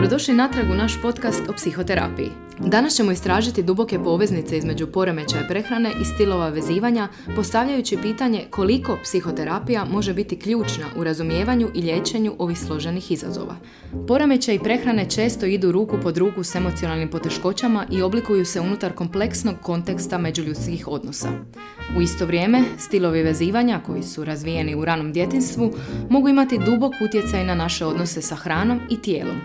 Dobrodošli natrag u naš podcast o psihoterapiji. Danas ćemo istražiti duboke poveznice između poremećaja prehrane i stilova vezivanja, postavljajući pitanje koliko psihoterapija može biti ključna u razumijevanju i liječenju ovih složenih izazova. Poremećaj prehrane često idu ruku pod ruku s emocionalnim poteškoćama i oblikuju se unutar kompleksnog konteksta međuljudskih odnosa. U isto vrijeme, stilovi vezivanja koji su razvijeni u ranom djetinstvu mogu imati dubok utjecaj na naše odnose sa hranom i tijelom.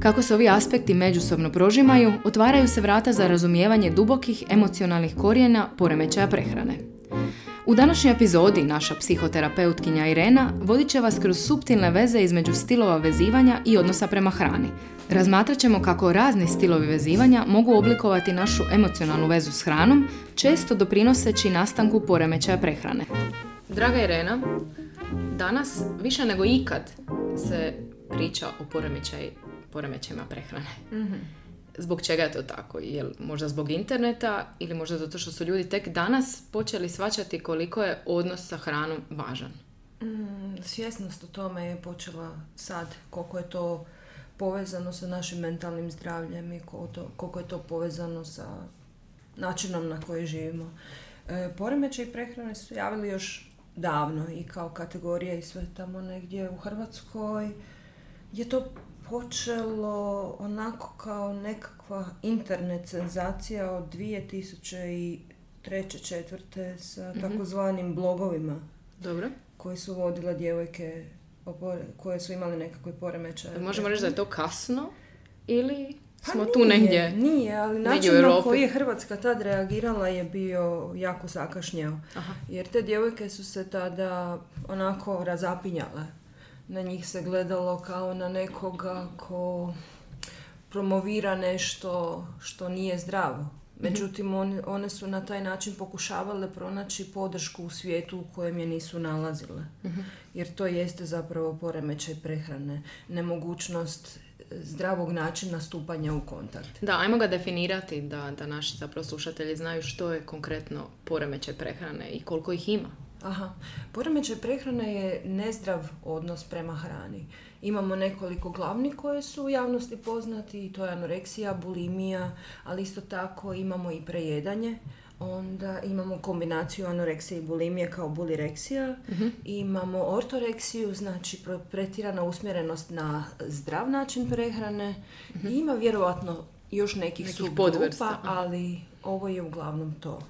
Kako se ovi aspekti međusobno prožimaju, otvaraju se vrata za razumijevanje dubokih emocionalnih korijena poremećaja prehrane. U današnjoj epizodi naša psihoterapeutkinja Irena vodit će vas kroz suptilne veze između stilova vezivanja i odnosa prema hrani. Razmatrat ćemo kako razni stilovi vezivanja mogu oblikovati našu emocionalnu vezu s hranom, često doprinoseći nastanku poremećaja prehrane. Draga Irena, danas više nego ikad se priča o poremećaju poremećajima prehrane. mm Zbog čega je to tako? Jel možda zbog interneta ili možda zato što su ljudi tek danas počeli svačati koliko je odnos sa hranom važan? Mm, svjesnost o tome je počela sad, koliko je to povezano sa našim mentalnim zdravljem i koliko, je to povezano sa načinom na koji živimo. E, poremećaj prehrane su javili još davno i kao kategorije i sve tamo negdje u Hrvatskoj je to počelo onako kao nekakva internet senzacija od 2003. četvrte sa mhm. takozvanim blogovima. Dobro. Koji su vodile djevojke koje su imale nekakve poremećaje. Možemo reći da je to kasno ili pa smo nije, tu negdje? Nije, ali način na koji je Hrvatska tad reagirala je bio jako zakašnjeo. Jer te djevojke su se tada onako razapinjale na njih se gledalo kao na nekoga ko promovira nešto što nije zdravo. Mhm. Međutim, one su na taj način pokušavale pronaći podršku u svijetu u kojem je nisu nalazile. Mhm. Jer to jeste zapravo poremećaj prehrane. Nemogućnost zdravog načina stupanja u kontakt. Da, ajmo ga definirati da, da naši zapravo slušatelji znaju što je konkretno poremećaj prehrane i koliko ih ima. Aha. Poremećaj prehrane je nezdrav odnos prema hrani. Imamo nekoliko glavnih koje su u javnosti poznati, to je anoreksija, bulimija, ali isto tako imamo i prejedanje. Onda imamo kombinaciju anoreksije i bulimije kao bulireksija. uh Imamo ortoreksiju, znači pretirana usmjerenost na zdrav način prehrane. uh I ima vjerojatno još nekih, nekih subgrupa, ali ovo je uglavnom to.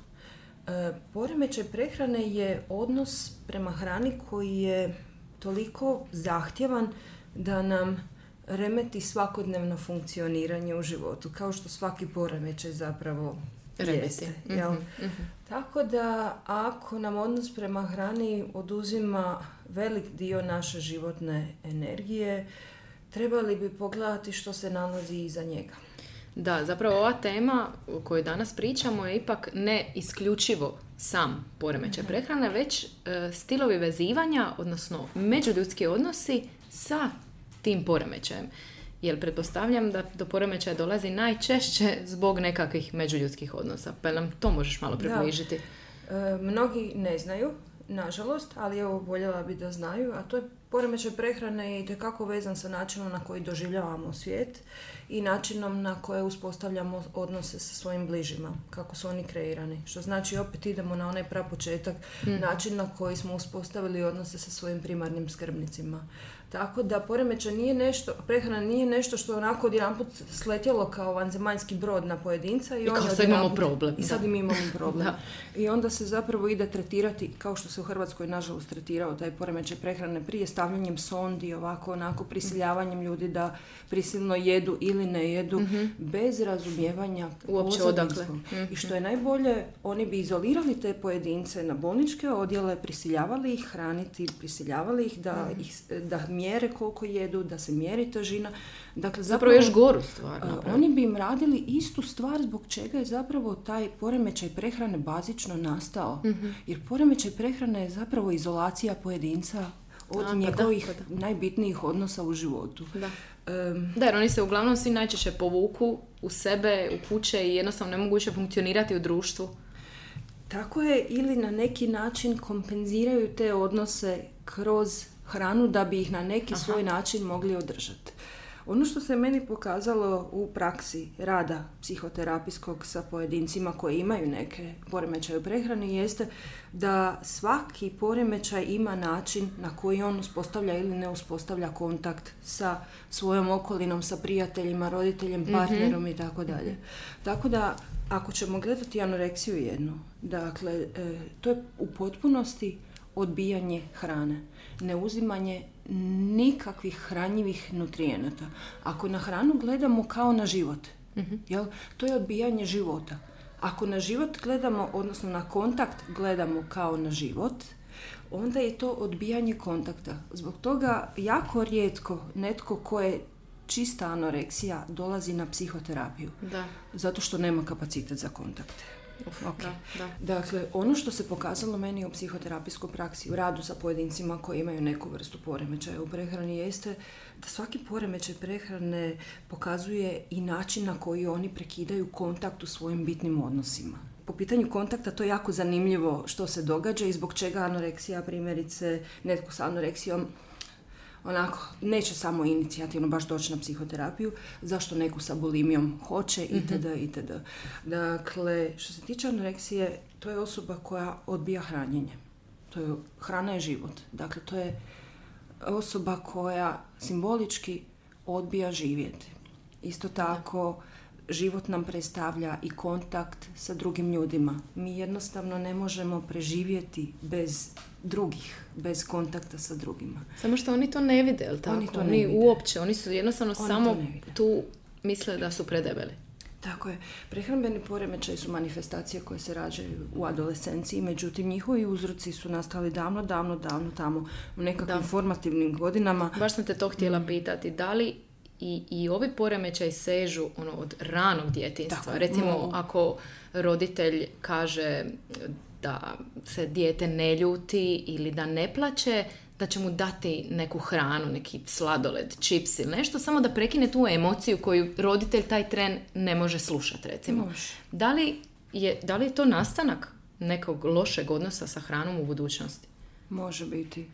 E, poremećaj prehrane je odnos prema hrani koji je toliko zahtjevan da nam remeti svakodnevno funkcioniranje u životu, kao što svaki poremećaj zapravo jeste. Jel? Mhm, mhm. Tako da ako nam odnos prema hrani oduzima velik dio naše životne energije, trebali bi pogledati što se nalazi iza njega. Da, zapravo ova tema o kojoj danas pričamo je ipak ne isključivo sam poremećaj mhm. prehrane, već e, stilovi vezivanja, odnosno međuljudski odnosi sa tim poremećajem. Jer pretpostavljam da do poremećaja dolazi najčešće zbog nekakvih međuljudskih odnosa. Pa nam to možeš malo približiti? E, mnogi ne znaju, nažalost, ali evo voljela bi da znaju, a to je poremećaj prehrane je itekako vezan sa načinom na koji doživljavamo svijet i načinom na koje uspostavljamo odnose sa svojim bližima, kako su oni kreirani. Što znači opet idemo na onaj prapočetak, mm. način na koji smo uspostavili odnose sa svojim primarnim skrbnicima. Tako da poremećaj nije nešto, prehrana nije nešto što je onako odjedanput sletjelo kao vanzemaljski brod na pojedinca i, I kao sad imamo problem. I sad im imamo problem. I onda se zapravo ide tretirati, kao što se u Hrvatskoj nažalost tretirao taj poremećaj prehrane prije stavljanjem sondi, ovako onako prisiljavanjem ljudi da prisilno jedu ili ne jedu, mhm. bez razumijevanja uopće odakle. I što je najbolje, oni bi izolirali te pojedince na bolničke odjele, prisiljavali ih hraniti, prisiljavali ih da, mhm. ih, da mjere koliko jedu, da se mjeri težina. Dakle, zapravo, još goru stvar. Oni bi im radili istu stvar zbog čega je zapravo taj poremećaj prehrane bazično nastao. mm Jer poremećaj prehrane je zapravo izolacija pojedinca od A, njegovih pa najbitnijih odnosa u životu. Da. da, jer oni se uglavnom svi najčešće povuku u sebe, u kuće i jednostavno ne mogu više funkcionirati u društvu. Tako je, ili na neki način kompenziraju te odnose kroz hranu da bi ih na neki svoj način mogli održati. Ono što se meni pokazalo u praksi rada psihoterapijskog sa pojedincima koji imaju neke poremećaje u prehrani jeste da svaki poremećaj ima način na koji on uspostavlja ili ne uspostavlja kontakt sa svojom okolinom, sa prijateljima, roditeljem, Mhm. partnerom i tako dalje. Tako da ako ćemo gledati anoreksiju jednu, dakle, e, to je u potpunosti odbijanje hrane, neuzimanje nikakvih hranjivih nutrijenata. Ako na hranu gledamo kao na život, jel, to je odbijanje života. Ako na život gledamo, odnosno na kontakt gledamo kao na život, onda je to odbijanje kontakta. Zbog toga jako rijetko netko ko je čista anoreksija dolazi na psihoterapiju. Da. Zato što nema kapacitet za kontakte. Uf, Ok. da, da. Dakle, ono što se pokazalo meni u psihoterapijskoj praksi, u radu sa pojedincima koji imaju neku vrstu poremećaja u prehrani, jeste da svaki poremećaj prehrane pokazuje i način na koji oni prekidaju kontakt u svojim bitnim odnosima. Po pitanju kontakta to je jako zanimljivo što se događa i zbog čega anoreksija, primjerice, netko sa anoreksijom onako, neće samo inicijativno baš doći na psihoterapiju, zašto neku sa bulimijom hoće, itd., itd. Dakle, što se tiče anoreksije, to je osoba koja odbija hranjenje. To je, hrana je život. Dakle, to je osoba koja simbolički odbija živjeti. Isto tako, život nam predstavlja i kontakt sa drugim ljudima. Mi jednostavno ne možemo preživjeti bez drugih, bez kontakta sa drugima. Samo što oni to ne vide, jel tako? Oni to ne vide. uopće, oni su jednostavno Oni samo tu misle da su predebeli. Tako je. Prehrambeni poremećaji su manifestacije koje se rađaju u adolescenciji, međutim njihovi uzroci su nastali davno, davno, davno tamo u nekakvim Da. formativnim godinama. Baš sam te to htjela Mm. pitati, da li i, i ovi poremećaji sežu ono, od ranog djetinstva? Tako Recimo, mogu. ako roditelj kaže da se dijete ne ljuti ili da ne plaće, da će mu dati neku hranu, neki sladoled, čips ili nešto, samo da prekine tu emociju koju roditelj taj tren ne može slušati, recimo. Može. Da li je, da li je to nastanak nekog lošeg odnosa sa hranom u budućnosti? Može biti.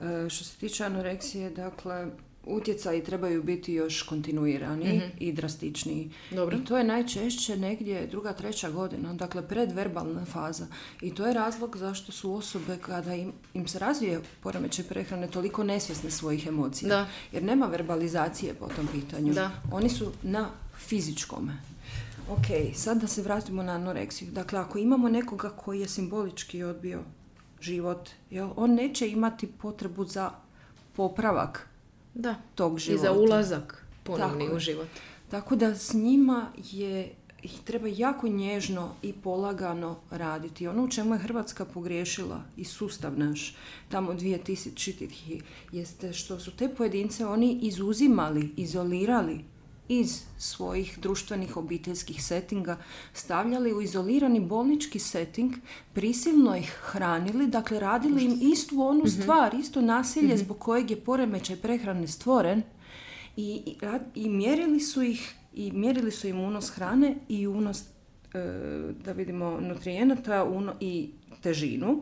E, što se tiče anoreksije, dakle, utjecaji trebaju biti još kontinuirani i drastičniji. Dobro. I to je najčešće negdje druga, treća godina, dakle predverbalna faza. I to je razlog zašto su osobe kada im, im se razvije poremećaj prehrane toliko nesvjesne svojih emocija. Da. Jer nema verbalizacije po tom pitanju. Da. Oni su na fizičkome. Ok, sad da se vratimo na anoreksiju. Dakle, ako imamo nekoga koji je simbolički odbio život, jel, on neće imati potrebu za popravak Da. tog I života. za ulazak ponovni Tako u život. Tako da s njima je ih treba jako nježno i polagano raditi. Ono u čemu je Hrvatska pogriješila i sustav naš tamo 2000 jeste što su te pojedince oni izuzimali, izolirali iz svojih društvenih obiteljskih settinga, stavljali u izolirani bolnički setting, prisilno ih hranili, dakle radili im istu onu stvar, isto nasilje zbog kojeg je poremećaj prehrane stvoren i, i, i mjerili su ih i mjerili su im unos hrane i unos e, da vidimo nutrijenata uno, i težinu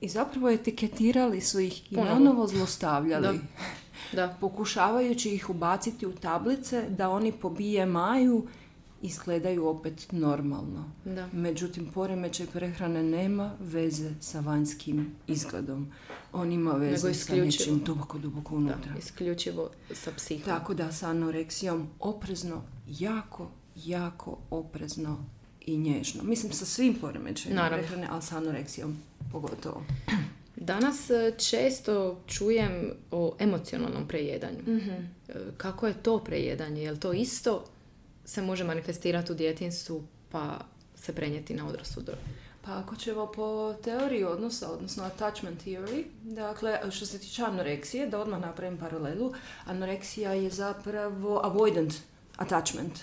i zapravo etiketirali su ih i Ponovo. nanovo zlostavljali Da. Pokušavajući ih ubaciti u tablice da oni po BMI-u izgledaju opet normalno. Da. Međutim, poremećaj prehrane nema veze sa vanjskim izgledom. On ima veze sa nečim duboko, duboko Da, unutra. isključivo sa psihom. Tako da sa anoreksijom oprezno, jako, jako oprezno i nježno. Mislim sa svim poremećajima prehrane, ali sa anoreksijom pogotovo. Danas e, često čujem o emocionalnom prejedanju. Mhm. E, Kako je to prejedanje? Je li to isto se može manifestirati u djetinstvu pa se prenijeti na odraslu dob? Pa ako ćemo po teoriji odnosa, odnosno attachment theory, dakle što se tiče anoreksije, da odmah napravim paralelu, anoreksija je zapravo avoidant attachment,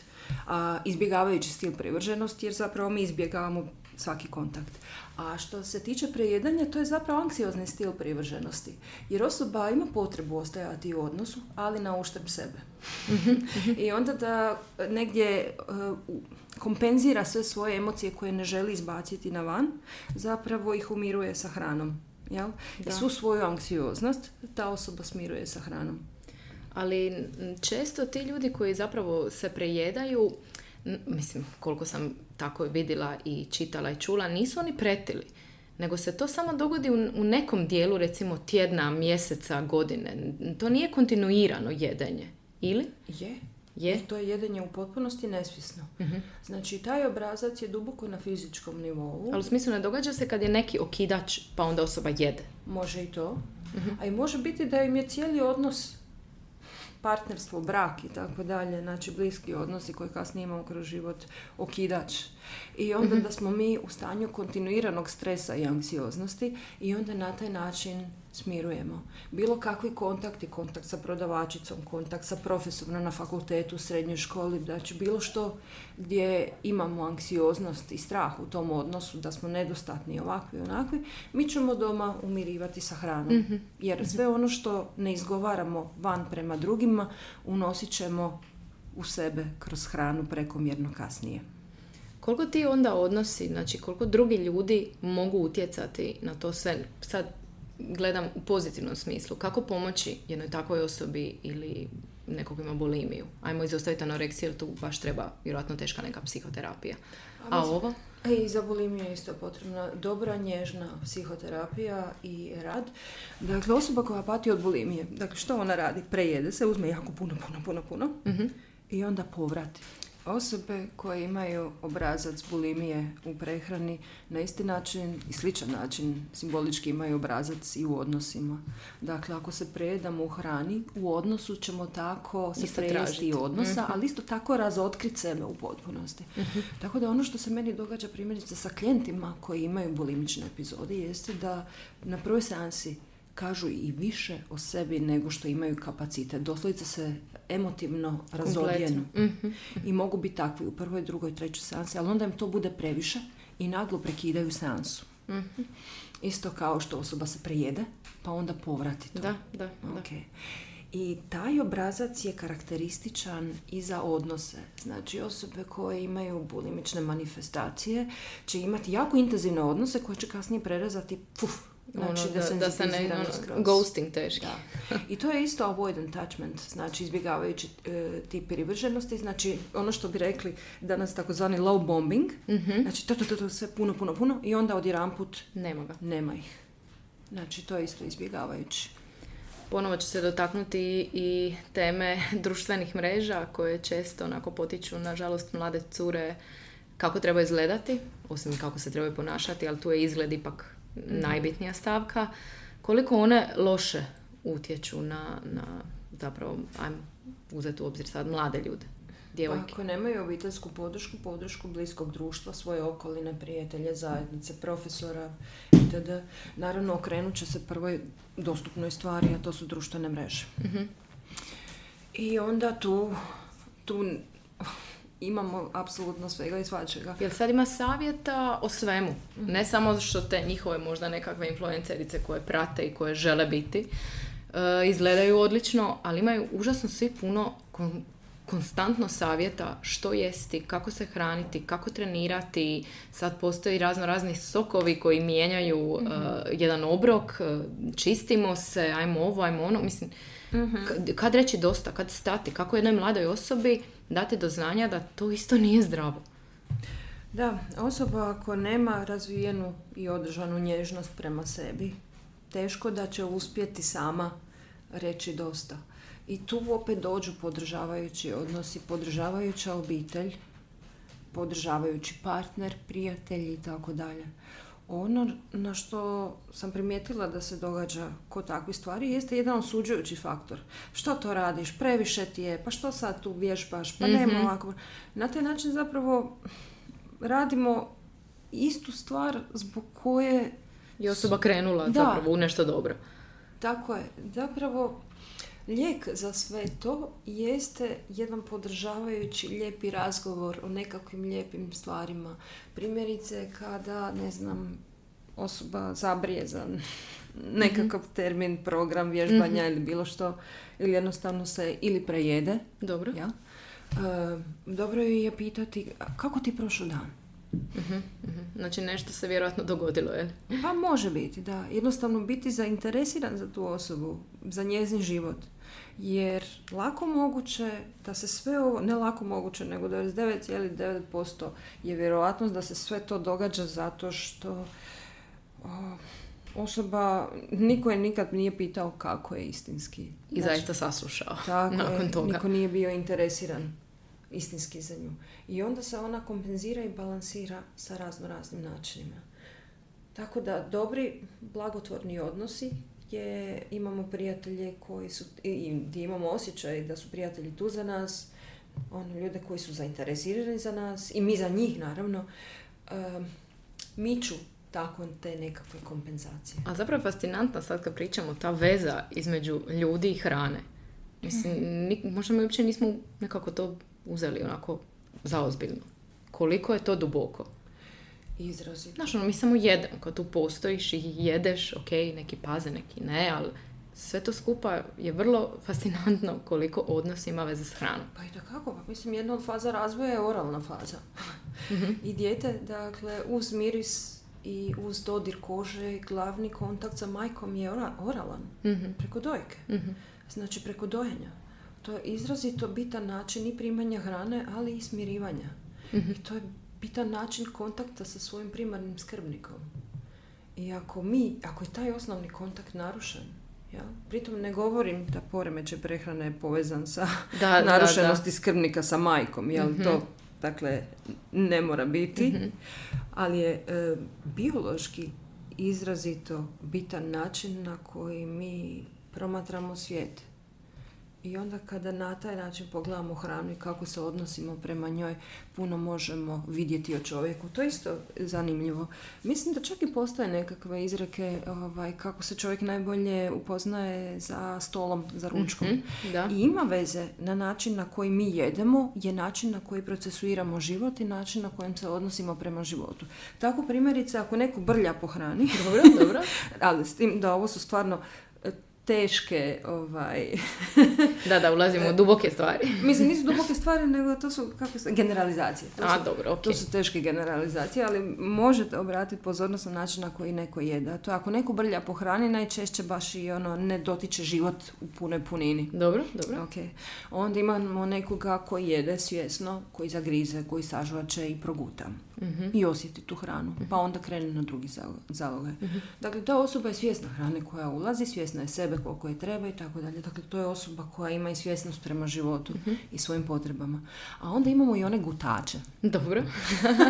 a, izbjegavajući stil privrženosti jer zapravo mi izbjegavamo svaki kontakt. A što se tiče prejedanja, to je zapravo anksiozni stil privrženosti. Jer osoba ima potrebu ostajati u odnosu, ali na uštrb sebe. I onda da negdje uh, kompenzira sve svoje emocije koje ne želi izbaciti na van, zapravo ih umiruje sa hranom. Jel? I svu svoju anksioznost ta osoba smiruje sa hranom. Ali često ti ljudi koji zapravo se prejedaju, mislim, koliko sam tako vidjela i čitala i čula, nisu oni pretili. Nego se to samo dogodi u, nekom dijelu, recimo tjedna, mjeseca, godine. To nije kontinuirano jedenje. Ili? Je. Je? To je jedenje u potpunosti nesvisno. uh Znači, taj obrazac je duboko na fizičkom nivou. Ali u smislu ne događa se kad je neki okidač pa onda osoba jede. Može i to. uh A i može biti da im je cijeli odnos partnerstvo, brak i tako dalje, znači bliski odnosi koje kasnije imamo kroz život, okidač. I onda mhm. da smo mi u stanju kontinuiranog stresa i anksioznosti i onda na taj način smirujemo. Bilo kakvi kontakti, kontakt sa prodavačicom, kontakt sa profesorom na fakultetu, srednjoj školi, znači bilo što gdje imamo anksioznost i strah u tom odnosu da smo nedostatni ovakvi i onakvi, mi ćemo doma umirivati sa hranom. Mhm. Jer sve ono što ne izgovaramo van prema drugima, unosit ćemo u sebe kroz hranu prekomjerno kasnije. Koliko ti onda odnosi, znači koliko drugi ljudi mogu utjecati na to sve? Sad gledam u pozitivnom smislu. Kako pomoći jednoj takvoj osobi ili nekog ima bulimiju? Ajmo izostaviti anoreksiju jer tu baš treba vjerojatno teška neka psihoterapija. A, A ovo? I za bulimiju je isto potrebna dobra, nježna psihoterapija i rad. Dakle, osoba koja pati od bulimije, dakle, što ona radi? Prejede se, uzme jako puno, puno, puno, puno uh i onda povrati. Osobe koje imaju obrazac bulimije u prehrani na isti način i sličan način simbolički imaju obrazac i u odnosima. Dakle, ako se prejedamo u hrani, u odnosu ćemo tako se prejesti i odnosa, mhm. ali isto tako razotkriti sebe u potpunosti. Mhm. Tako da ono što se meni događa primjerice sa klijentima koji imaju bulimične epizode jeste da na prvoj seansi kažu i više o sebi nego što imaju kapacitet. Doslovce se emotivno razodjenu. Mhm. I mogu biti takvi u prvoj, drugoj, trećoj seansi, ali onda im to bude previše i naglo prekidaju seansu. Mhm. Isto kao što osoba se prejede, pa onda povrati to. Da, da, okay. I taj obrazac je karakterističan i za odnose. Znači osobe koje imaju bulimične manifestacije će imati jako intenzivne odnose koje će kasnije prerezati puf, Znači ono, da, da, da se ne, ono, ghosting teški. I to je isto avoidant attachment, znači izbjegavajući e, tip privrženosti, znači ono što bi rekli danas takozvani low bombing, mm znači to, to, to, to, sve puno, puno, puno i onda odjedanput nema ga. Nema ih. Znači to je isto izbjegavajući. Ponovo će se dotaknuti i teme društvenih mreža koje često onako potiču, nažalost, mlade cure kako treba izgledati, osim kako se trebaju ponašati, ali tu je izgled ipak najbitnija stavka, koliko one loše utječu na, na zapravo, ajmo uzeti u obzir sad, mlade ljude, djevojke. Ako nemaju obiteljsku podršku, podršku bliskog društva, svoje okoline, prijatelje, zajednice, profesora itd. Naravno, okrenut će se prvoj dostupnoj stvari, a to su društvene mreže. Mhm. I onda tu, tu imamo apsolutno svega i svačega. Jel sad ima savjeta o svemu? Mhm. Ne samo što te njihove možda nekakve influencerice koje prate i koje žele biti uh, izgledaju odlično, ali imaju užasno svi puno konstantno savjeta što jesti, kako se hraniti, kako trenirati. Sad postoji razno razni sokovi koji mijenjaju mhm. jedan obrok, čistimo se, ajmo ovo, ajmo ono. Mislim, mhm. kad reći dosta, kad stati, kako jednoj mladoj osobi dati do znanja da to isto nije zdravo. Da, osoba ako nema razvijenu i održanu nježnost prema sebi, teško da će uspjeti sama reći dosta. I tu opet dođu podržavajući odnosi, podržavajuća obitelj, podržavajući partner, prijatelji i tako dalje. Ono na što sam primijetila da se događa kod takvih stvari jeste jedan osuđujući faktor. Što to radiš? Previše ti je, pa što sad tu vježbaš, pa nema mm ovako. Na taj način zapravo radimo istu stvar zbog koje... Je osoba krenula da. zapravo u nešto dobro. Tako je. Zapravo Lijek za sve to jeste jedan podržavajući lijepi razgovor o nekakvim lijepim stvarima. Primjerice kada, ne znam, osoba zabrije za nekakav mhm. termin, program vježbanja mhm. ili bilo što, ili jednostavno se ili prejede. Dobro. Ja? E, dobro je pitati kako ti prošao dan. Mhm. Znači nešto se vjerojatno dogodilo, je Pa može biti, da. Jednostavno biti zainteresiran za tu osobu, za njezin život. Jer lako moguće da se sve ovo, ne lako moguće, nego 99,9% je vjerojatnost da se sve to događa zato što osoba, niko je nikad nije pitao kako je istinski. I znači, zaista saslušao tako nakon toga. Niko nije bio interesiran istinski za nju. I onda se ona kompenzira i balansira sa razno raznim načinima. Tako da dobri blagotvorni odnosi gdje imamo prijatelje koji su, i gdje imamo osjećaj da su prijatelji tu za nas, ono, ljude koji su zainteresirani za nas i mi za njih naravno, um, miču tako te nekakve kompenzacije. A zapravo je fascinantna sad kad pričamo ta veza između ljudi i hrane. Mislim, mm možda mi uopće nismo nekako to uzeli onako zaozbiljno. Koliko je to duboko? Izrazito. Znaš, ono, mi samo jedemo, kad tu postojiš i jedeš, ok, neki paze, neki ne, ali sve to skupa je vrlo fascinantno koliko odnos ima veze s hranom. Pa i da kako, pa mislim jedna od faza razvoja je oralna faza. Mhm. I dijete, dakle, uz miris i uz dodir kože, glavni kontakt sa majkom je oralan, mm preko dojke. mm Znači preko dojenja. To je izrazito bitan način i primanja hrane, ali i smirivanja. mm I to je bitan način kontakta sa svojim primarnim skrbnikom. I ako mi, ako je taj osnovni kontakt narušen, ja, pritom ne govorim da poremećaj prehrane je povezan sa da, narušenosti skrbnika sa majkom, jel mm to dakle ne mora biti, mhm. ali je e, biološki izrazito bitan način na koji mi promatramo svijet. I onda kada na taj način pogledamo hranu i kako se odnosimo prema njoj, puno možemo vidjeti o čovjeku. To je isto zanimljivo. Mislim da čak i postoje nekakve izreke ovaj, kako se čovjek najbolje upoznaje za stolom, za ručkom. Mhm, da. I ima veze na način na koji mi jedemo, je način na koji procesuiramo život i način na kojem se odnosimo prema životu. Tako primjerice, ako neko brlja po hrani, dobro, dobro. ali s tim da ovo su stvarno teške ovaj... da, da, ulazimo u duboke stvari. Mislim, nisu duboke stvari, nego to su kako se, generalizacije. To A, su, dobro, To su teške generalizacije, ali možete obratiti pozornost na način na koji neko jede. To ako neko brlja po hrani, najčešće baš i ono ne dotiče život u punoj punini. Dobro, dobro. Okay. Onda imamo nekoga koji jede svjesno, koji zagrize, koji sažvače i proguta. Mhm. I osjeti tu hranu. Pa onda krene na drugi zaloge. Mhm. Dakle, ta osoba je svjesna hrane koja ulazi, svjesna je sebe koliko je treba i tako dalje. Dakle, to je osoba koja ima i svjesnost prema životu i svojim potrebama. A onda imamo i one gutače. Dobro.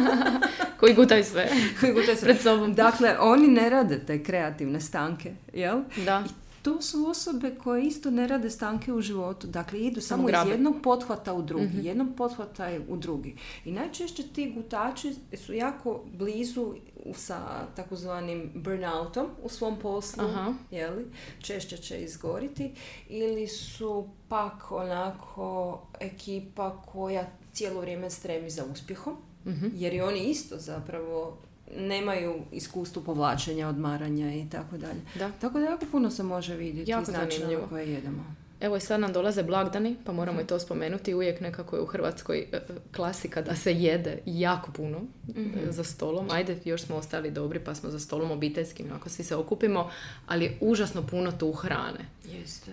Koji gutaju sve. Koji gutaju sve. Pred sobom. Dakle, oni ne rade te kreativne stanke, jel? Da. I to su osobe koje isto ne rade stanke u životu. Dakle, idu samo, iz jednog pothvata u drugi. mm Jednog pothvata u drugi. I najčešće ti gutači su jako blizu sa takozvanim burnoutom u svom poslu. Aha. Jeli? Češće će izgoriti. Ili su pak onako ekipa koja cijelo vrijeme stremi za uspjehom. Mhm. Jer i oni isto zapravo nemaju iskustvo povlačenja, odmaranja i tako dalje. Da. Tako da jako puno se može vidjeti jako na koje jedemo. Evo i sad nam dolaze blagdani, pa moramo i to spomenuti. Uvijek nekako je u Hrvatskoj e, klasika da se jede jako puno mm za stolom. Ajde, još smo ostali dobri pa smo za stolom obiteljskim, ako svi se okupimo, ali je užasno puno tu hrane. Jeste.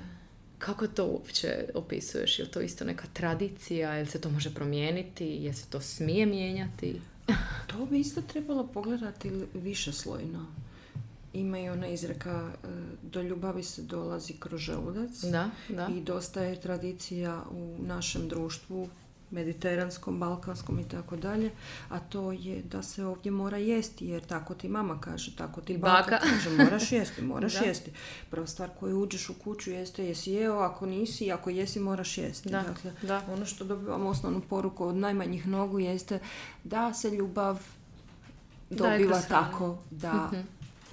Kako to uopće opisuješ? Je li to isto neka tradicija? Je li se to može promijeniti? Je se to smije mijenjati? To bi isto trebalo pogledati više slojno. Ima i ona izreka e, do ljubavi se dolazi kroz želudac. Da, da. I dosta je tradicija u našem društvu mediteranskom, balkanskom i tako dalje, a to je da se ovdje mora jesti, jer tako ti mama kaže, tako ti baka, kaže, moraš jesti, moraš jesti. Prva stvar koju uđeš u kuću jeste jesi jeo, ako nisi, ako jesi moraš jesti. Da, dakle, da. ono što dobivamo osnovnu poruku od najmanjih nogu jeste da se ljubav dobiva tako da mhm.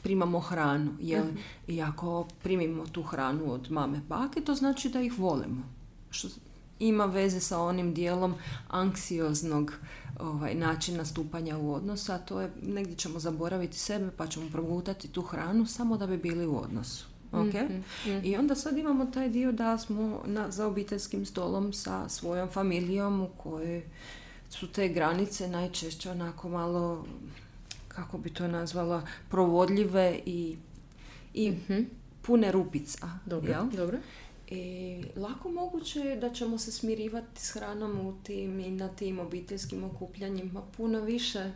primamo hranu. Jel? uh I ako primimo tu hranu od mame bake, to znači da ih volimo. Što ima veze sa onim dijelom anksioznog ovaj, načina stupanja u odnosu, a to je negdje ćemo zaboraviti sebe pa ćemo progutati tu hranu samo da bi bili u odnosu. Okay? mm I onda sad imamo taj dio da smo na, za obiteljskim stolom sa svojom familijom u kojoj su te granice najčešće onako malo, kako bi to nazvala, provodljive i, i Mhm. pune rupica. Dobro, jel? dobro. I lako moguće je da ćemo se smirivati s hranom u tim i na tim obiteljskim okupljanjima puno više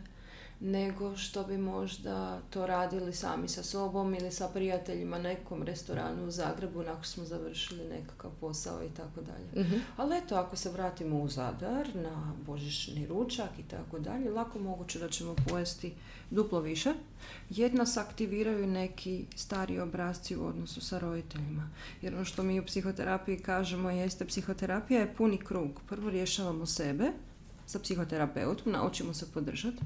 nego što bi možda to radili sami sa sobom ili sa prijateljima na nekom restoranu u Zagrebu nakon smo završili nekakav posao i tako dalje. Mhm. Ali eto, ako se vratimo u Zadar na božićni ručak i tako dalje, lako moguće da ćemo pojesti duplo više, jer nas aktiviraju neki stari obrazci u odnosu sa roditeljima. Jer ono što mi u psihoterapiji kažemo jeste psihoterapija je puni krug. Prvo rješavamo sebe, sa psihoterapeutom, naučimo se podržati,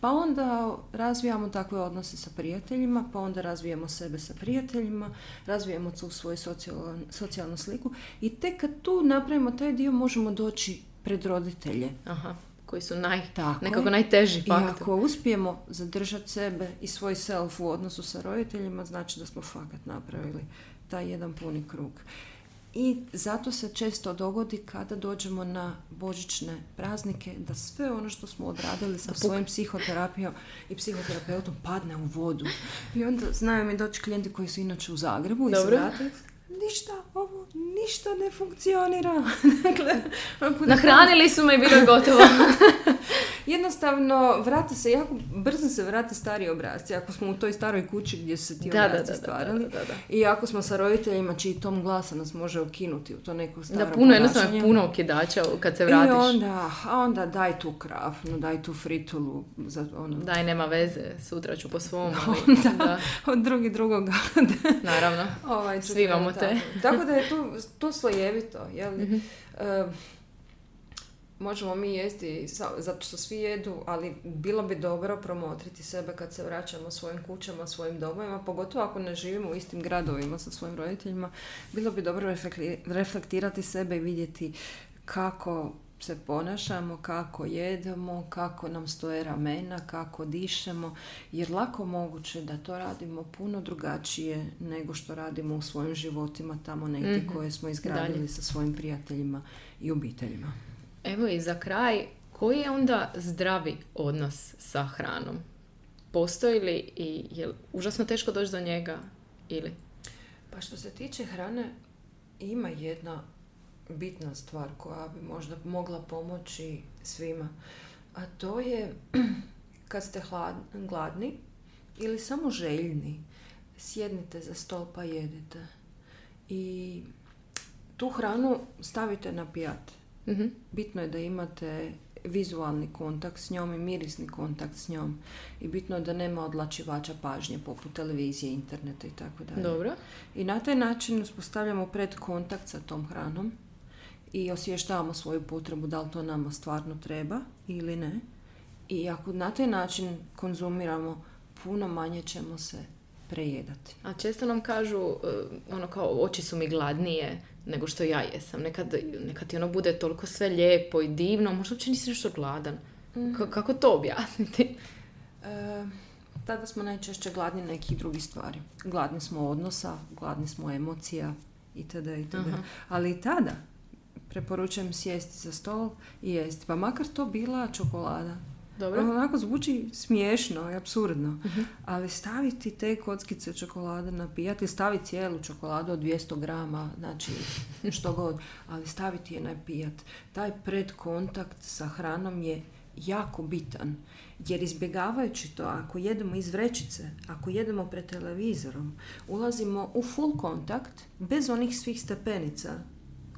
pa onda razvijamo takve odnose sa prijateljima, pa onda razvijamo sebe sa prijateljima, razvijemo tu svoju socijalnu, socijalnu sliku i tek kad tu napravimo taj dio možemo doći pred roditelje. Aha, koji su naj, Tako nekako je. najteži I faktor. ako uspijemo zadržati sebe i svoj self u odnosu sa roditeljima, znači da smo fakat napravili taj jedan puni krug. I zato se često dogodi kada dođemo na božićne praznike da sve ono što smo odradili sa svojim psihoterapijom i psihoterapeutom padne u vodu. I onda znaju mi doći klijenti koji su inače u Zagrebu i se ništa, ovo ništa ne funkcionira. dakle, Nahranili su me i bilo gotovo. Jednostavno, vrate se, jako brzo se vrate stari obrazci. Ako smo u toj staroj kući gdje su se ti Da, obrazci da, da, stvarali. da, da, da. I ako smo sa roditeljima čiji tom glasa nas može okinuti u to neko staro Da, puno jednostavno ponašanje. puno okidača kad se I vratiš. onda, a onda daj tu krafnu, daj tu fritulu. Za ono. Daj, nema veze, sutra ću po svom. ali- Da. Od drugi drugoga. naravno. ovaj, Svi imamo tako. te. Tako da je to, to slojevito. Jel? Mhm. E, možemo mi jesti zato što svi jedu, ali bilo bi dobro promotriti sebe kad se vraćamo svojim kućama, svojim domovima, pogotovo ako ne živimo u istim gradovima sa svojim roditeljima. Bilo bi dobro reflektirati sebe i vidjeti kako se ponašamo, kako jedemo, kako nam stoje ramena, kako dišemo, jer lako moguće da to radimo puno drugačije nego što radimo u svojim životima tamo negdje Mhm. koje smo izgradili Dalje. sa svojim prijateljima i obiteljima. Evo i za kraj, koji je onda zdravi odnos sa hranom? Postoji li i je li užasno teško doći do njega ili? Pa što se tiče hrane, ima jedna bitna stvar koja bi možda mogla pomoći svima. A to je kad ste hlad- gladni ili samo željni, sjednite za stol pa jedite. I tu hranu stavite na pijat. Mhm. Bitno je da imate vizualni kontakt s njom i mirisni kontakt s njom. I bitno je da nema odlačivača pažnje poput televizije, interneta i tako dalje. Dobro. I na taj način uspostavljamo pred kontakt sa tom hranom i osvještavamo svoju potrebu da li to nama stvarno treba ili ne. I ako na taj način konzumiramo, puno manje ćemo se prejedati. A često nam kažu, uh, ono kao, oči su mi gladnije nego što ja jesam. Nekad, nekad ti ono bude toliko sve lijepo i divno, možda uopće nisi nešto gladan. Ka- kako to objasniti? E, tada smo najčešće gladni nekih drugih stvari. Gladni smo odnosa, gladni smo emocija itd. itd. Aha. Ali i tada preporučujem sjesti za stol i jesti. Pa makar to bila čokolada. Dobro. Onako zvuči smiješno i apsurdno, ali staviti te kockice čokolade na pijat ili staviti cijelu čokoladu od 200 grama, znači što god, ali staviti je na pijat. Taj predkontakt sa hranom je jako bitan, jer izbjegavajući to, ako jedemo iz vrećice, ako jedemo pred televizorom, ulazimo u full kontakt bez onih svih stepenica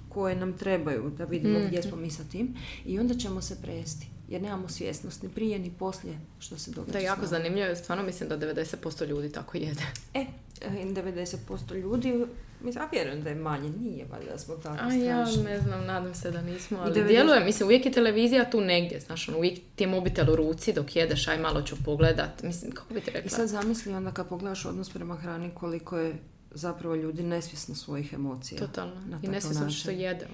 koje nam trebaju da vidimo Mhm. gdje smo mi sa tim i onda ćemo se prejesti jer nemamo svjesnost ni prije ni poslije što se događa Da, jako zanimljivo. Stvarno mislim da 90% ljudi tako jede. E, e, 90% ljudi, mislim, a vjerujem da je manje, nije valjda smo tako A ja ne znam, nadam se da nismo, I ali 90 djeluje, mislim, uvijek je televizija tu negdje, znaš, ono, uvijek ti je mobitel u ruci dok jedeš, aj malo ću pogledat, mislim, kako bi ti I rekla? sad zamisli onda kad pogledaš odnos prema hrani koliko je zapravo ljudi nesvjesno svojih emocija. Totalno. na I takav ne sjećam što jede.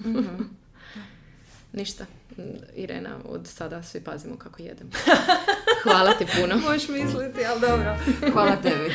Mhm. Ništa. Irena, od sada svi pazimo kako jedemo. Hvala ti puno. Možeš misliti, ali dobro. Hvala tebi.